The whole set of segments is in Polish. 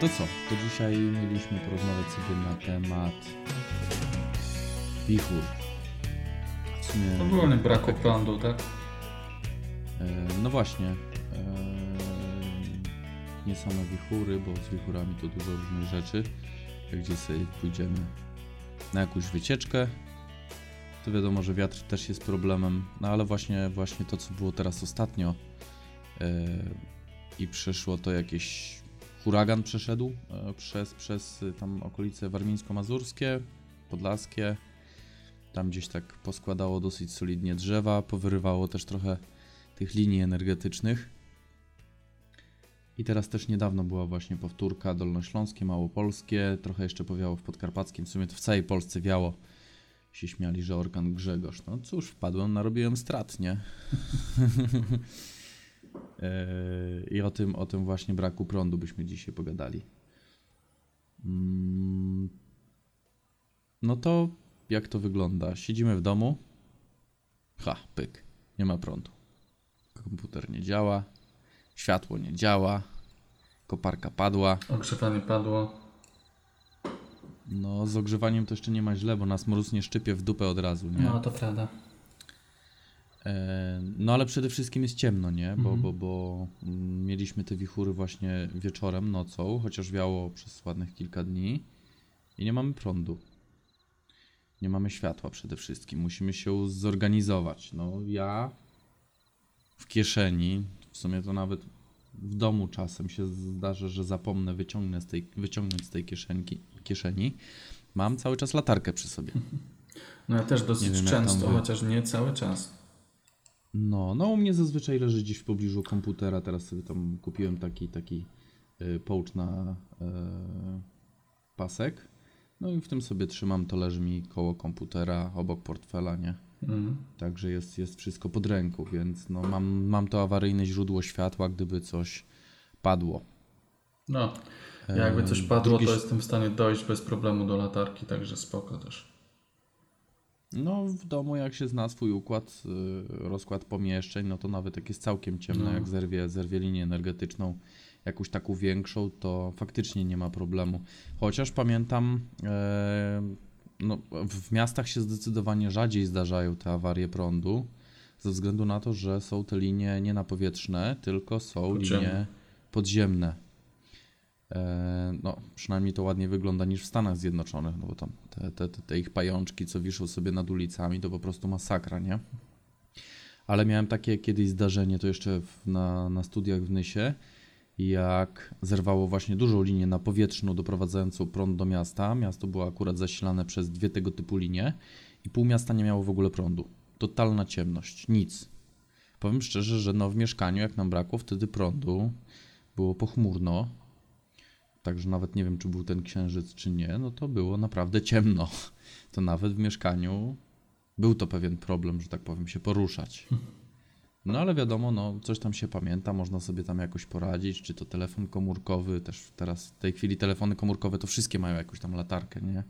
to co? To dzisiaj mieliśmy porozmawiać sobie na temat wichur. W sumie Ogólnie braku prądu, tak? E, No właśnie. e, Nie same wichury, bo z wichurami to dużo różnych rzeczy. Jak gdzie sobie pójdziemy na jakąś wycieczkę, to wiadomo, że wiatr też jest problemem. No ale właśnie, właśnie to, co było teraz ostatnio e, i przeszło to jakieś huragan przeszedł e, przez, przez y, tam okolice warmińsko-mazurskie, podlaskie. Tam gdzieś tak poskładało dosyć solidnie drzewa, powyrywało też trochę tych linii energetycznych. I teraz też niedawno była właśnie powtórka dolnośląskie, małopolskie, trochę jeszcze powiało w podkarpackim, w sumie to w całej Polsce wiało. Się śmiali, że orkan Grzegorz. No cóż, wpadłem, narobiłem strat, nie? Eee, I o tym, o tym właśnie braku prądu byśmy dzisiaj pogadali. Mm, No to jak to wygląda? Siedzimy w domu. Ha, pyk. Nie ma prądu. Komputer nie działa. Światło nie działa. Koparka padła. Ogrzewanie padło. No, z ogrzewaniem to jeszcze nie ma źle, bo nas mróz nie szczypie w dupę od razu, nie? No to prawda. E, no ale przede wszystkim jest ciemno, nie? Bo, Mhm. bo, bo mm, mieliśmy te wichury właśnie wieczorem, nocą, chociaż wiało przez ładnych kilka dni i nie mamy prądu. Nie mamy światła przede wszystkim. Musimy się zorganizować. No ja w kieszeni, w sumie to nawet w domu czasem się zdarza, że zapomnę wyciągnę z tej, wyciągnąć z tej kieszenki, kieszeni. Mam cały czas latarkę przy sobie. No ja też dosyć wiem, często, chociaż nie cały czas. No, no u mnie zazwyczaj leży gdzieś w pobliżu komputera. Teraz sobie tam kupiłem taki, taki y, pouch na y, pasek. No i w tym sobie trzymam, to leży mi koło komputera, obok portfela, nie? Mhm. Także jest, jest wszystko pod ręką, więc no mam, mam to awaryjne źródło światła, gdyby coś padło. No, jakby coś padło, drugi to jestem w stanie dojść bez problemu do latarki, także spoko też. No w domu jak się zna swój układ, y, rozkład pomieszczeń, no to nawet jak jest całkiem ciemno, No. jak zerwie, zerwie linię energetyczną, jakąś taką większą, to faktycznie nie ma problemu. Chociaż pamiętam, e, no, w miastach się zdecydowanie rzadziej zdarzają te awarie prądu, ze względu na to, że są te linie nie napowietrzne, tylko są Podziemne. linie podziemne. E, no, przynajmniej to ładniej wygląda niż w Stanach Zjednoczonych, no bo tam te, te, te, ich pajączki, co wiszą sobie nad ulicami, to po prostu masakra, nie? Ale miałem takie kiedyś zdarzenie, to jeszcze w, na, na studiach w Nysie, jak zerwało właśnie dużą linię napowietrzną doprowadzającą prąd do miasta. Miasto było akurat zasilane przez dwie tego typu linie i pół miasta nie miało w ogóle prądu. Totalna ciemność, nic. Powiem szczerze, że no w mieszkaniu, jak nam brakło wtedy prądu, było pochmurno, także nawet nie wiem, czy był ten księżyc, czy nie, no to było naprawdę ciemno. To nawet w mieszkaniu był to pewien problem, że tak powiem, się poruszać. No ale wiadomo, no coś tam się pamięta, można sobie tam jakoś poradzić, czy to telefon komórkowy, też teraz w tej chwili telefony komórkowe to wszystkie mają jakąś tam latarkę, nie?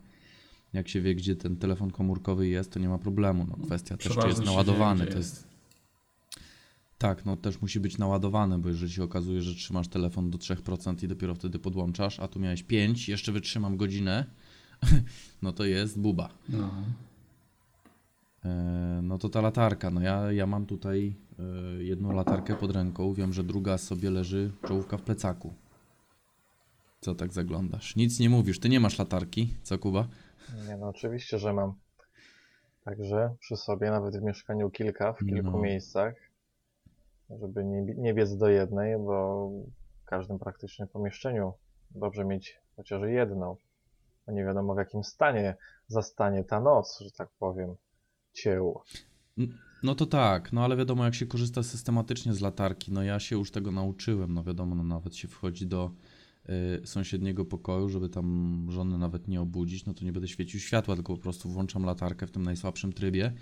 Jak się wie, gdzie ten telefon komórkowy jest, to nie ma problemu. No, kwestia też, czy jest naładowany. To jest... Tak, no też musi być naładowany, bo jeżeli się okazuje, że trzymasz telefon do 3% i dopiero wtedy podłączasz, a tu miałeś 5, jeszcze wytrzymam godzinę, no to jest buba. No. E, No to ta latarka, no ja, ja mam tutaj e, jedną latarkę pod ręką, wiem, że druga sobie leży czołówka w plecaku. Co tak zaglądasz? Nic nie mówisz, ty nie masz latarki, co Kuba? Nie, no oczywiście, że mam. Także przy sobie, nawet w mieszkaniu kilka, w kilku No. miejscach, żeby nie, nie biec do jednej, bo w każdym praktycznie pomieszczeniu dobrze mieć chociaż jedną. Bo nie wiadomo w jakim stanie zastanie ta noc, że tak powiem, cię. No to tak, no ale wiadomo, jak się korzysta systematycznie z latarki, no ja się już tego nauczyłem, no wiadomo, no nawet się wchodzi do y, sąsiedniego pokoju, żeby tam żony nawet nie obudzić, no to nie będę świecił światła, tylko po prostu włączam latarkę w tym najsłabszym trybie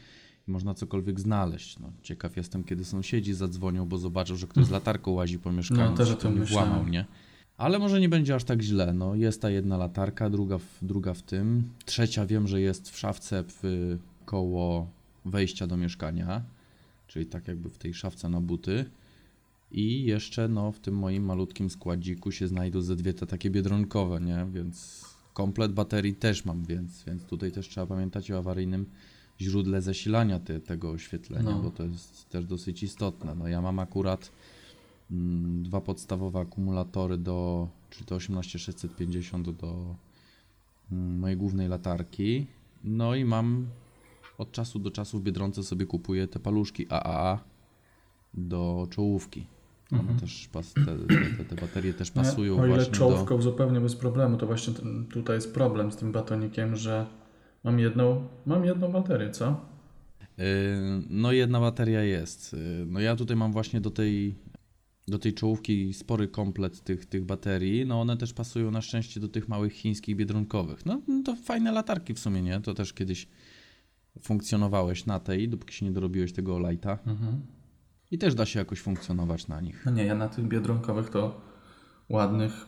można cokolwiek znaleźć. No, ciekaw jestem, kiedy sąsiedzi zadzwonią, bo zobaczą, że ktoś z latarką łazi po mieszkaniu, No, też się o tym nie włamał, nie? Ale może nie będzie aż tak źle. No, jest ta jedna latarka, druga w, druga w tym. Trzecia wiem, że jest w szafce w, koło wejścia do mieszkania, czyli tak jakby w tej szafce na buty. I jeszcze no, w tym moim malutkim składziku się znajdą ze dwie te takie biedronkowe, nie? Więc komplet baterii też mam, więc, więc tutaj też trzeba pamiętać o awaryjnym źródle zasilania te, tego oświetlenia, No. bo to jest też dosyć istotne. No ja mam akurat mm, dwa podstawowe akumulatory do, czy to 18650 do mm, mojej głównej latarki. No i mam od czasu do czasu w Biedronce sobie kupuję te paluszki AAA do czołówki. One Mhm. też pas, te, te, te baterie też pasują No, o ile właśnie czołówką do... zupełnie bez problemu, to właśnie ten, tutaj jest problem z tym batonikiem, że mam jedną, mam jedną baterię, co? Yy, No jedna bateria jest. Yy, No ja tutaj mam właśnie do tej, do tej czołówki spory komplet tych, tych baterii. No one też pasują na szczęście do tych małych chińskich biedronkowych. No no to fajne latarki w sumie, nie? To też kiedyś funkcjonowałeś na tej, dopóki się nie dorobiłeś tego lighta. Mhm. I też da się jakoś funkcjonować na nich. No nie, ja na tych biedronkowych to ładnych,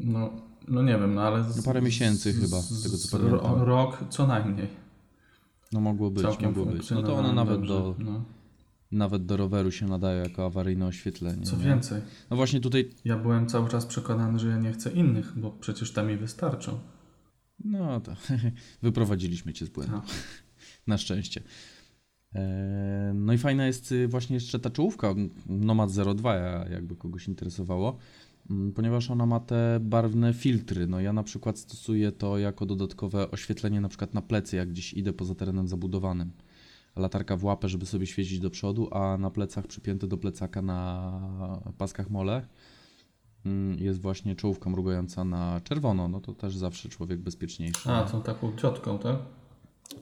no, no nie wiem, no ale... Z, No parę miesięcy z- chyba, z tego co pamiętam. ro- Rok co najmniej. No mogło być, Całkiem mogło być. No to one nawet dobrze, do, No. nawet do roweru się nadają jako awaryjne oświetlenie. Co nie? więcej, No właśnie tutaj ja byłem cały czas przekonany, że ja nie chcę innych, bo przecież tam mi wystarczą. No to wyprowadziliśmy cię z błędu. Tak. Na szczęście. E, No i fajna jest y, właśnie jeszcze ta czołówka Nomad 02, ja- jakby kogoś interesowało, ponieważ ona ma te barwne filtry. No ja na przykład stosuję to jako dodatkowe oświetlenie na przykład na plecy, jak gdzieś idę poza terenem zabudowanym. Latarka w łapę, żeby sobie świecić do przodu, a na plecach przypięte do plecaka na paskach mole mm, jest właśnie czołówka mrugająca na czerwono. No to też zawsze człowiek bezpieczniejszy. A, tą taką ciotką, tak?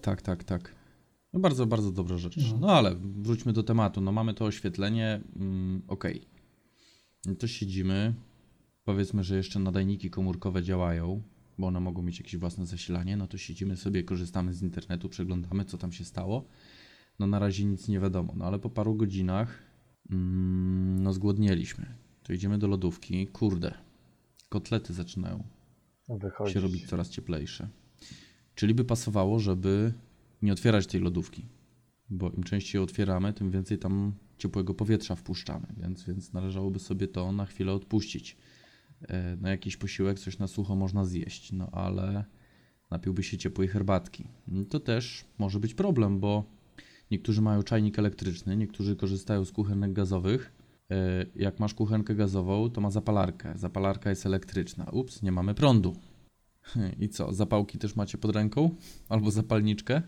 Tak, tak, tak. No bardzo, bardzo dobra rzecz. No. No ale wróćmy do tematu. No mamy to oświetlenie, mm, okej. No to siedzimy. Powiedzmy, że jeszcze nadajniki komórkowe działają, bo one mogą mieć jakieś własne zasilanie. No to siedzimy sobie, korzystamy z internetu, przeglądamy, co tam się stało. No na razie nic nie wiadomo, no ale po paru godzinach mm, no zgłodnieliśmy. To idziemy do lodówki. Kurde, kotlety zaczynają Wychodzić. się robić coraz cieplejsze. Czyli by pasowało, żeby nie otwierać tej lodówki, bo im częściej otwieramy, tym więcej tam ciepłego powietrza wpuszczamy, więc, więc należałoby sobie to na chwilę odpuścić. Na jakiś posiłek coś na sucho można zjeść, no ale napiłby się ciepłej herbatki. To też może być problem, bo niektórzy mają czajnik elektryczny, niektórzy korzystają z kuchenek gazowych. E, Jak masz kuchenkę gazową, to ma zapalarkę. Zapalarka jest elektryczna. Ups, nie mamy prądu. I co, zapałki też macie pod ręką? Albo zapalniczkę?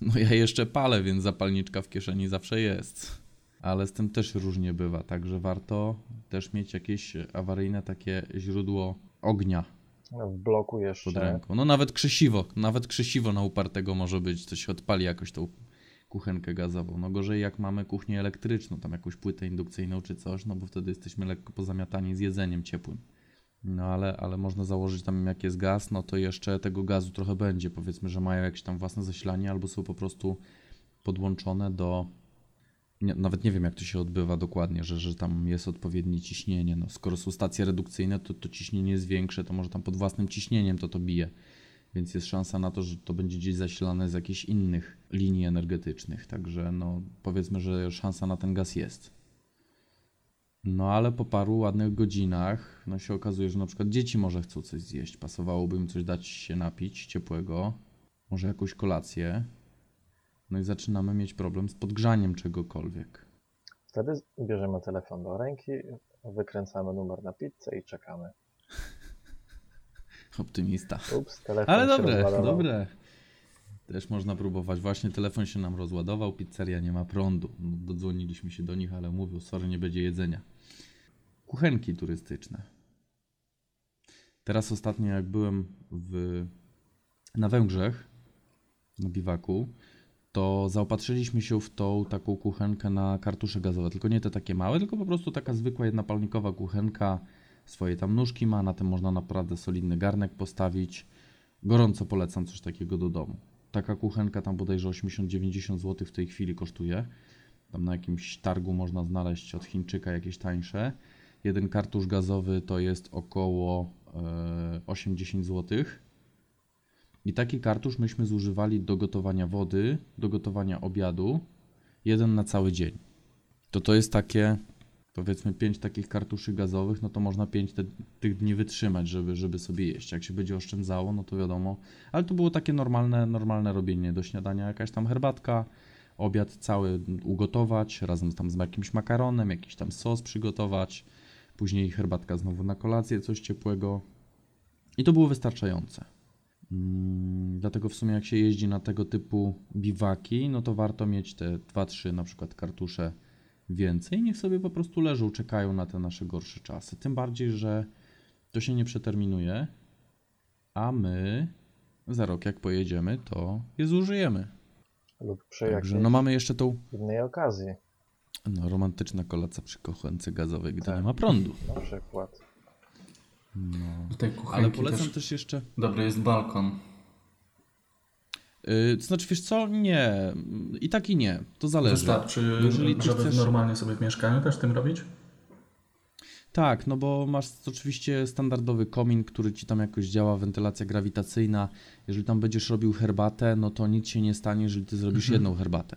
No ja jeszcze palę, więc zapalniczka w kieszeni zawsze jest. Ale z tym też różnie bywa, także warto też mieć jakieś awaryjne takie źródło ognia No, w bloku pod jeszcze. ręką. No nawet krzesiwo, nawet krzesiwo na upartego może być, to się odpali jakoś tą kuchenkę gazową. No gorzej jak mamy kuchnię elektryczną, tam jakąś płytę indukcyjną czy coś, no bo wtedy jesteśmy lekko pozamiatani z jedzeniem ciepłym. No ale, ale można założyć tam jak jest gaz, no to jeszcze tego gazu trochę będzie. Powiedzmy, że mają jakieś tam własne zasilanie albo są po prostu podłączone do... Nie, nawet nie wiem jak to się odbywa dokładnie, że, że tam jest odpowiednie ciśnienie. No, skoro są stacje redukcyjne, to to ciśnienie jest większe, to może tam pod własnym ciśnieniem to to bije. Więc jest szansa na to, że to będzie gdzieś zasilane z jakichś innych linii energetycznych. Także no, powiedzmy, że szansa na ten gaz jest. No ale po paru ładnych godzinach no się okazuje, że na przykład dzieci może chcą coś zjeść. Pasowałoby im coś dać się napić ciepłego, może jakąś kolację. No i zaczynamy mieć problem z podgrzaniem czegokolwiek. Wtedy bierzemy telefon do ręki, wykręcamy numer na pizzę i czekamy. Optymista. Ups, telefon Ale dobre, dobre. Też można próbować. Właśnie telefon się nam rozładował, pizzeria nie ma prądu. No, Dodzwoniliśmy się do nich, ale mówią, sorry, nie będzie jedzenia. Kuchenki turystyczne. Teraz ostatnio jak byłem w, na Węgrzech, na biwaku, to zaopatrzyliśmy się w tą taką kuchenkę na kartusze gazowe. Tylko nie te takie małe, tylko po prostu taka zwykła jednopalnikowa kuchenka. Swoje tam nóżki ma, na tym można naprawdę solidny garnek postawić. Gorąco polecam coś takiego do domu. Taka kuchenka tam bodajże 80-90 zł w tej chwili kosztuje. Tam na jakimś targu można znaleźć od Chińczyka jakieś tańsze. Jeden kartusz gazowy to jest około e, 8-10 zł. I taki kartusz myśmy zużywali do gotowania wody, do gotowania obiadu, jeden na cały dzień. To to jest takie powiedzmy 5 takich kartuszy gazowych, no to można 5 te, tych dni wytrzymać, żeby, żeby sobie jeść. Jak się będzie oszczędzało, no to wiadomo. Ale to było takie normalne, normalne robienie do śniadania, jakaś tam herbatka, obiad cały ugotować, razem tam z jakimś makaronem, jakiś tam sos przygotować, później herbatka znowu na kolację, coś ciepłego. I to było wystarczające. Mm, Dlatego w sumie jak się jeździ na tego typu biwaki, no to warto mieć te 2-3 na przykład kartusze więcej. Niech sobie po prostu leżą, czekają na te nasze gorsze czasy. Tym bardziej, że to się nie przeterminuje, a my za rok jak pojedziemy, to je zużyjemy. Lub przy Także jakiejś no mamy jeszcze tą innej okazji, no, romantyczna kolacja przy kuchence gazowej, gdy Tak. nie ma prądu. na przykład. No. Do tej Ale kuchenki polecam też też jeszcze dobry jest balkon. Yy, to znaczy, wiesz co? Nie. I tak i nie. To zależy. Wystarczy, Jeżeli żeby chcesz- normalnie sobie w mieszkaniu też tym robić? Tak, no bo masz oczywiście standardowy komin, który ci tam jakoś działa, wentylacja grawitacyjna. Jeżeli tam będziesz robił herbatę, no to nic się nie stanie, jeżeli ty zrobisz Mhm. jedną herbatę.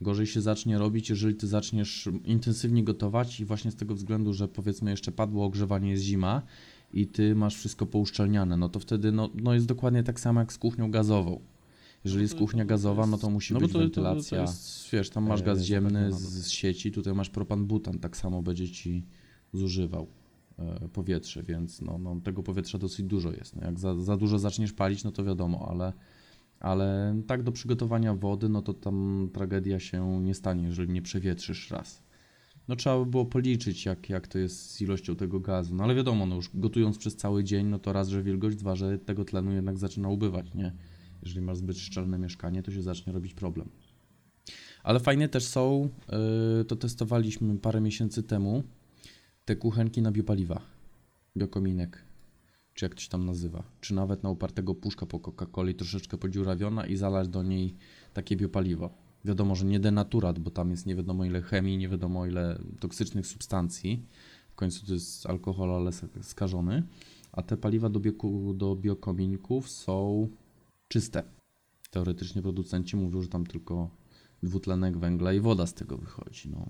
Gorzej się zacznie robić, jeżeli ty zaczniesz intensywnie gotować i właśnie z tego względu, że powiedzmy jeszcze padło ogrzewanie, jest zima i ty masz wszystko pouszczelniane, no to wtedy no, no jest dokładnie tak samo jak z kuchnią gazową. Jeżeli jest kuchnia gazowa, no to musi no być to- to- to wentylacja. jest, wiesz, tam masz e, gaz ziemny z, zapewnione. z sieci, tutaj masz propan-butan, tak samo będzie ci zużywał e, powietrze, więc no, no, tego powietrza dosyć dużo jest. No, jak za, za dużo zaczniesz palić, no to wiadomo, ale, ale tak do przygotowania wody, no to tam tragedia się nie stanie, jeżeli nie przewietrzysz raz. No trzeba by było policzyć, jak, jak to jest z ilością tego gazu. No ale wiadomo, no już gotując przez cały dzień, no to raz, że wilgoć, dwa, że tego tlenu jednak zaczyna ubywać, nie? Jeżeli masz zbyt szczelne mieszkanie, to się zacznie robić problem. Ale fajne też są, yy, to testowaliśmy parę miesięcy temu, te kuchenki na biopaliwa, biokominek, czy jak to się tam nazywa, czy nawet na upartego puszka po Coca-Coli, troszeczkę podziurawiona i zalać do niej takie biopaliwo. Wiadomo, że nie denaturat, bo tam jest nie wiadomo ile chemii, nie wiadomo ile toksycznych substancji. W końcu to jest alkohol, ale sk- skażony. A te paliwa do, bioku, do biokominków są czyste. Teoretycznie producenci mówią, że tam tylko dwutlenek węgla i woda z tego wychodzi. No.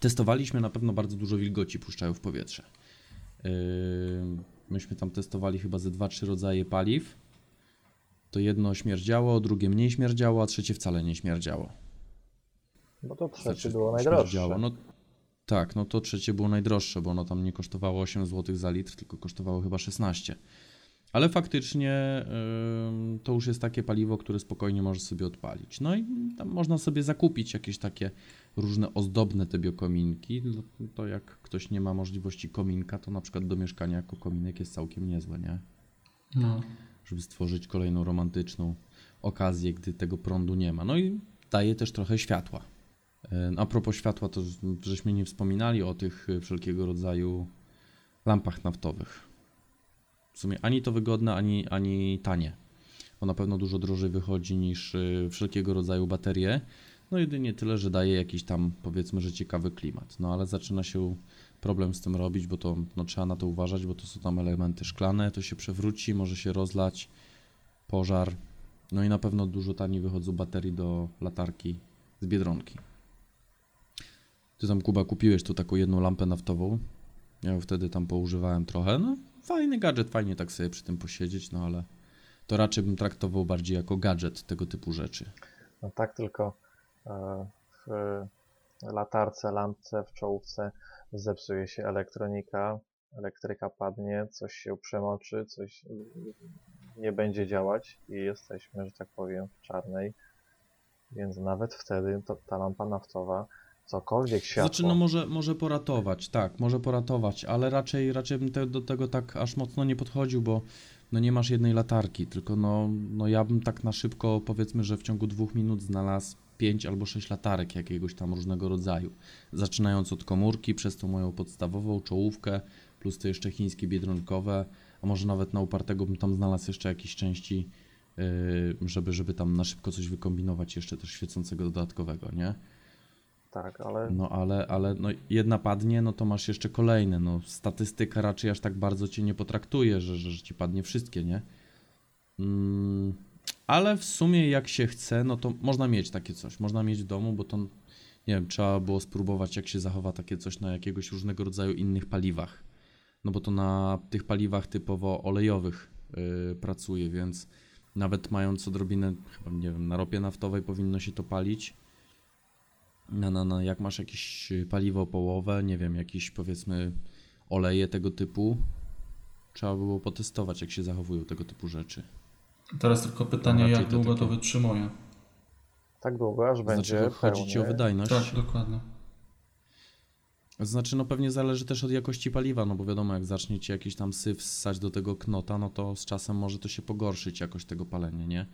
Testowaliśmy, na pewno bardzo dużo wilgoci puszczają w powietrze. Yy, myśmy tam testowali chyba ze 2-3 rodzaje paliw. To jedno śmierdziało, drugie mniej śmierdziało, a trzecie wcale nie śmierdziało. Bo to trzecie Znaczy, było najdroższe. No, tak, no to trzecie było najdroższe, bo ono tam nie kosztowało 8 zł za litr, tylko kosztowało chyba 16. Ale faktycznie ym, to już jest takie paliwo, które spokojnie możesz sobie odpalić. No i tam można sobie zakupić jakieś takie różne ozdobne te biokominki. No, To jak ktoś nie ma możliwości kominka, to na przykład do mieszkania jako kominek jest całkiem niezłe, nie? No. Żeby stworzyć kolejną romantyczną okazję, gdy tego prądu nie ma. No i daje też trochę światła. E, A propos światła, to żeśmy nie wspominali o tych e, wszelkiego rodzaju lampach naftowych. W sumie ani to wygodne, ani, ani tanie. Bo na pewno dużo drożej wychodzi niż e, wszelkiego rodzaju baterie. No jedynie tyle, że daje jakiś tam powiedzmy, że ciekawy klimat. No ale zaczyna się problem z tym robić, bo to no, trzeba na to uważać, bo to są tam elementy szklane, to się przewróci, może się rozlać, pożar. No i na pewno dużo taniej wychodzą baterii do latarki z Biedronki. Ty tam, Kuba, kupiłeś tu taką jedną lampę naftową. Ja ją wtedy tam poużywałem trochę. No, fajny gadżet, fajnie tak sobie przy tym posiedzieć, no ale to raczej bym traktował bardziej jako gadżet tego typu rzeczy. No tak, tylko w latarce, lampce, w czołówce zepsuje się elektronika, elektryka padnie, coś się przemoczy, coś nie będzie działać i jesteśmy, że tak powiem, w czarnej. Więc nawet wtedy to, ta lampa naftowa, cokolwiek światło, Znaczy, no może, może poratować, tak, może poratować, ale raczej, raczej bym te, do tego tak aż mocno nie podchodził, bo no nie masz jednej latarki, tylko no, no ja bym tak na szybko, powiedzmy, że w ciągu dwóch minut znalazł pięć albo sześć latarek jakiegoś tam różnego rodzaju. Zaczynając od komórki, przez tą moją podstawową czołówkę, plus te jeszcze chińskie biedronkowe, a może nawet na upartego bym tam znalazł jeszcze jakieś części, yy, żeby, żeby tam na szybko coś wykombinować jeszcze też świecącego dodatkowego, nie? tak, ale No ale, ale no jedna padnie, no to masz jeszcze kolejne. No statystyka raczej aż tak bardzo cię nie potraktuje, że, że, że ci padnie wszystkie, nie? Mm, ale w sumie jak się chce, no to można mieć takie coś. Można mieć w domu, bo to nie wiem, trzeba było spróbować, jak się zachowa takie coś na jakiegoś różnego rodzaju innych paliwach. No bo to na tych paliwach typowo olejowych yy, pracuje, więc nawet mając odrobinę, chyba nie wiem, na ropie naftowej powinno się to palić. Na, na, na, jak masz jakieś y, paliwo opołowe, nie wiem, jakieś powiedzmy oleje tego typu, trzeba było potestować, jak się zachowują tego typu rzeczy. Teraz tylko pytanie, jak to długo to wytrzymuje. Tak długo, aż będzie Znaczy, chodzi ci o wydajność? Tak, dokładnie. Znaczy, no pewnie zależy też od jakości paliwa, no bo wiadomo, jak zacznie ci jakiś tam syf ssać do tego knota, no to z czasem może to się pogorszyć jakość tego palenia, nie?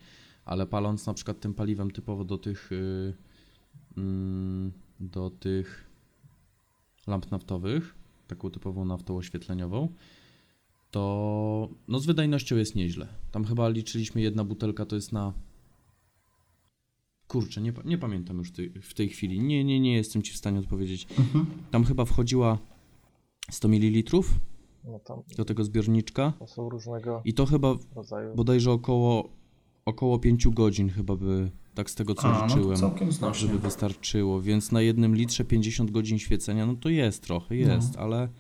Ale paląc na przykład tym paliwem typowo do tych yy, mm, do tych lamp naftowych, taką typową naftą oświetleniową, to no z wydajnością jest nieźle. Tam chyba liczyliśmy jedna butelka to jest na Kurczę, nie, nie pamiętam już tej, w tej chwili. Nie, nie, nie jestem ci w stanie odpowiedzieć. Tam chyba wchodziła 100 ml No tam do tego zbiorniczka to są różnego i to chyba rodzaju. bodajże około, około 5 godzin chyba by, tak z tego co A, no liczyłem, całkiem znośnie. żeby wystarczyło, więc na jednym litrze 50 godzin świecenia, no to jest trochę, jest, ale mm,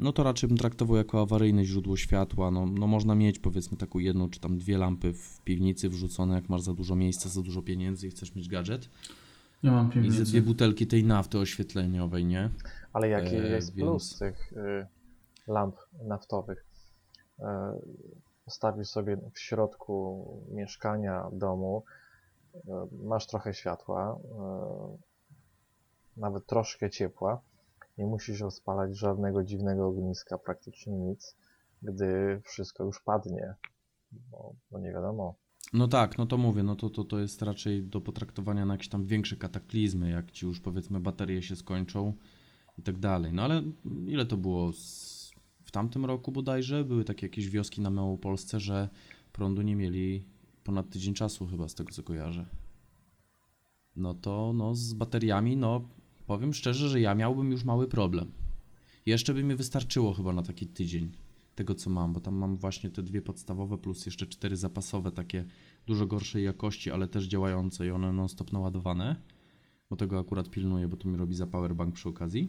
no to raczej bym traktował jako awaryjne źródło światła, no, no można mieć powiedzmy taką jedną czy tam dwie lampy w piwnicy wrzucone, jak masz za dużo miejsca, za dużo pieniędzy i chcesz mieć gadżet Nie mam i ze dwie piwnicy. butelki tej nafty oświetleniowej, nie? Ale jaki E, jest plus więc- tych y, lamp naftowych? Postawisz sobie w środku mieszkania, domu, e, masz trochę światła, e, nawet troszkę ciepła, nie musisz rozpalać żadnego dziwnego ogniska, praktycznie nic, gdy wszystko już padnie, bo, bo nie wiadomo. No tak, no to mówię, no to, to, to jest raczej do potraktowania na jakieś tam większe kataklizmy, jak ci już powiedzmy baterie się skończą i tak dalej. No ale ile to było? Z... W tamtym roku bodajże były takie jakieś wioski na Małopolsce, że prądu nie mieli ponad tydzień czasu chyba z tego co kojarzę. No to no z bateriami, no powiem szczerze, że ja miałbym już mały problem. Jeszcze by mi wystarczyło chyba na taki tydzień tego co mam, bo tam mam właśnie te dwie podstawowe plus jeszcze cztery zapasowe takie dużo gorszej jakości, ale też działające i one non stop naładowane. Bo tego akurat pilnuję, bo to mi robi za powerbank przy okazji.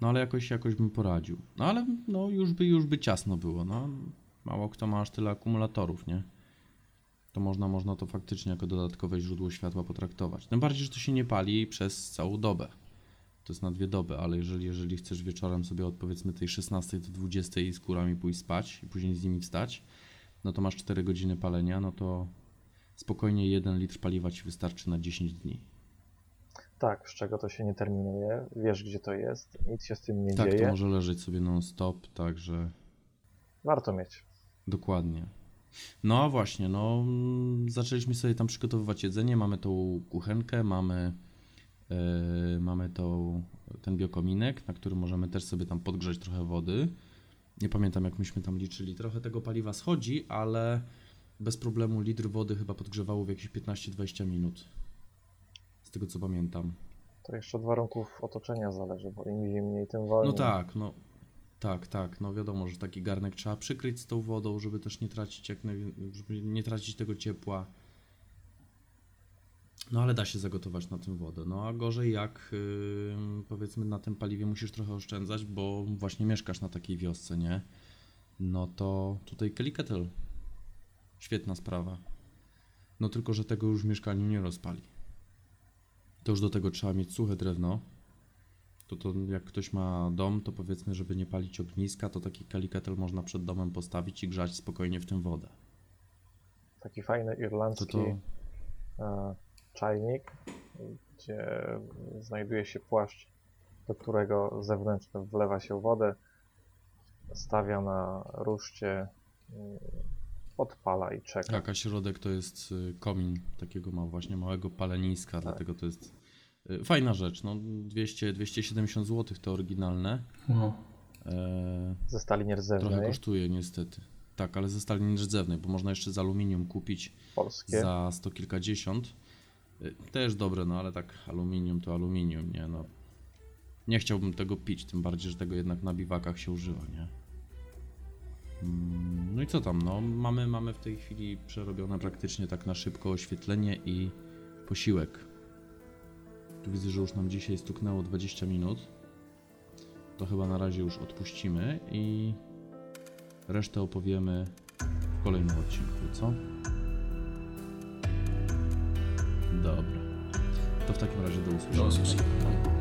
No ale jakoś, jakoś bym poradził. No ale no już by, już by ciasno było, no. Mało kto ma aż tyle akumulatorów, nie? To można, można to faktycznie jako dodatkowe źródło światła potraktować. Tym bardziej, że to się nie pali przez całą dobę. To jest na dwie doby, ale jeżeli, jeżeli chcesz wieczorem sobie od powiedzmy tej 16 do 20 z kurami pójść spać i później z nimi wstać, no to masz 4 godziny palenia, no to spokojnie 1 litr paliwa ci wystarczy na 10 dni. Tak, z czego to się nie terminuje, wiesz gdzie to jest, nic się z tym nie Tak, dzieje, to może leżeć sobie non-stop, także warto mieć. dokładnie. No a właśnie, no zaczęliśmy sobie tam przygotowywać jedzenie, mamy tą kuchenkę, mamy, yy, mamy tą, ten biokominek, na którym możemy też sobie tam podgrzać trochę wody. Nie pamiętam jak myśmy tam liczyli, trochę tego paliwa schodzi, ale bez problemu litr wody chyba podgrzewało w jakieś 15-20 minut. Z tego co pamiętam. To jeszcze od warunków otoczenia zależy, bo im zimniej, tym wolniej. No tak, no tak, tak, no wiadomo, że taki garnek trzeba przykryć z tą wodą, żeby też nie tracić jak żeby nie tracić tego ciepła. No ale da się zagotować na tym wodę. No a gorzej jak yy, powiedzmy na tym paliwie musisz trochę oszczędzać, bo właśnie mieszkasz na takiej wiosce, nie? No to tutaj Kelly Kettle. Świetna sprawa. No tylko, że tego już w mieszkaniu nie rozpali. To już do tego trzeba mieć suche drewno. To, to jak ktoś ma dom, to powiedzmy, żeby nie palić ogniska, to taki kaliketel można przed domem postawić i grzać spokojnie w tym wodę. Taki fajny To irlandzki to e, czajnik, gdzie znajduje się płaszcz, do którego zewnętrzny wlewa się wodę, stawia na ruszcie, mm, odpala i czeka. tak, a środek to jest y, komin takiego ma właśnie małego paleniska, dlatego to jest fajna rzecz. No 200, 270 zł to oryginalne. Wow. E, Ze stali trochę nierdzewnej, kosztuje niestety. Tak, ale ze stali nierdzewnej, bo można jeszcze z aluminium kupić polskie. za sto kilkadziesiąt. Y, Też dobre, no ale tak aluminium to aluminium, nie no. Nie chciałbym tego pić, tym bardziej, że tego jednak na biwakach się używa, nie? Mm, No i co tam, no mamy, mamy w tej chwili przerobione praktycznie tak na szybko oświetlenie i posiłek. Tu widzę, że już nam dzisiaj stuknęło 20 minut. To chyba na razie już odpuścimy i resztę opowiemy w kolejnym odcinku, co? Dobra. To w takim razie do usłyszenia. Do usłyszenia.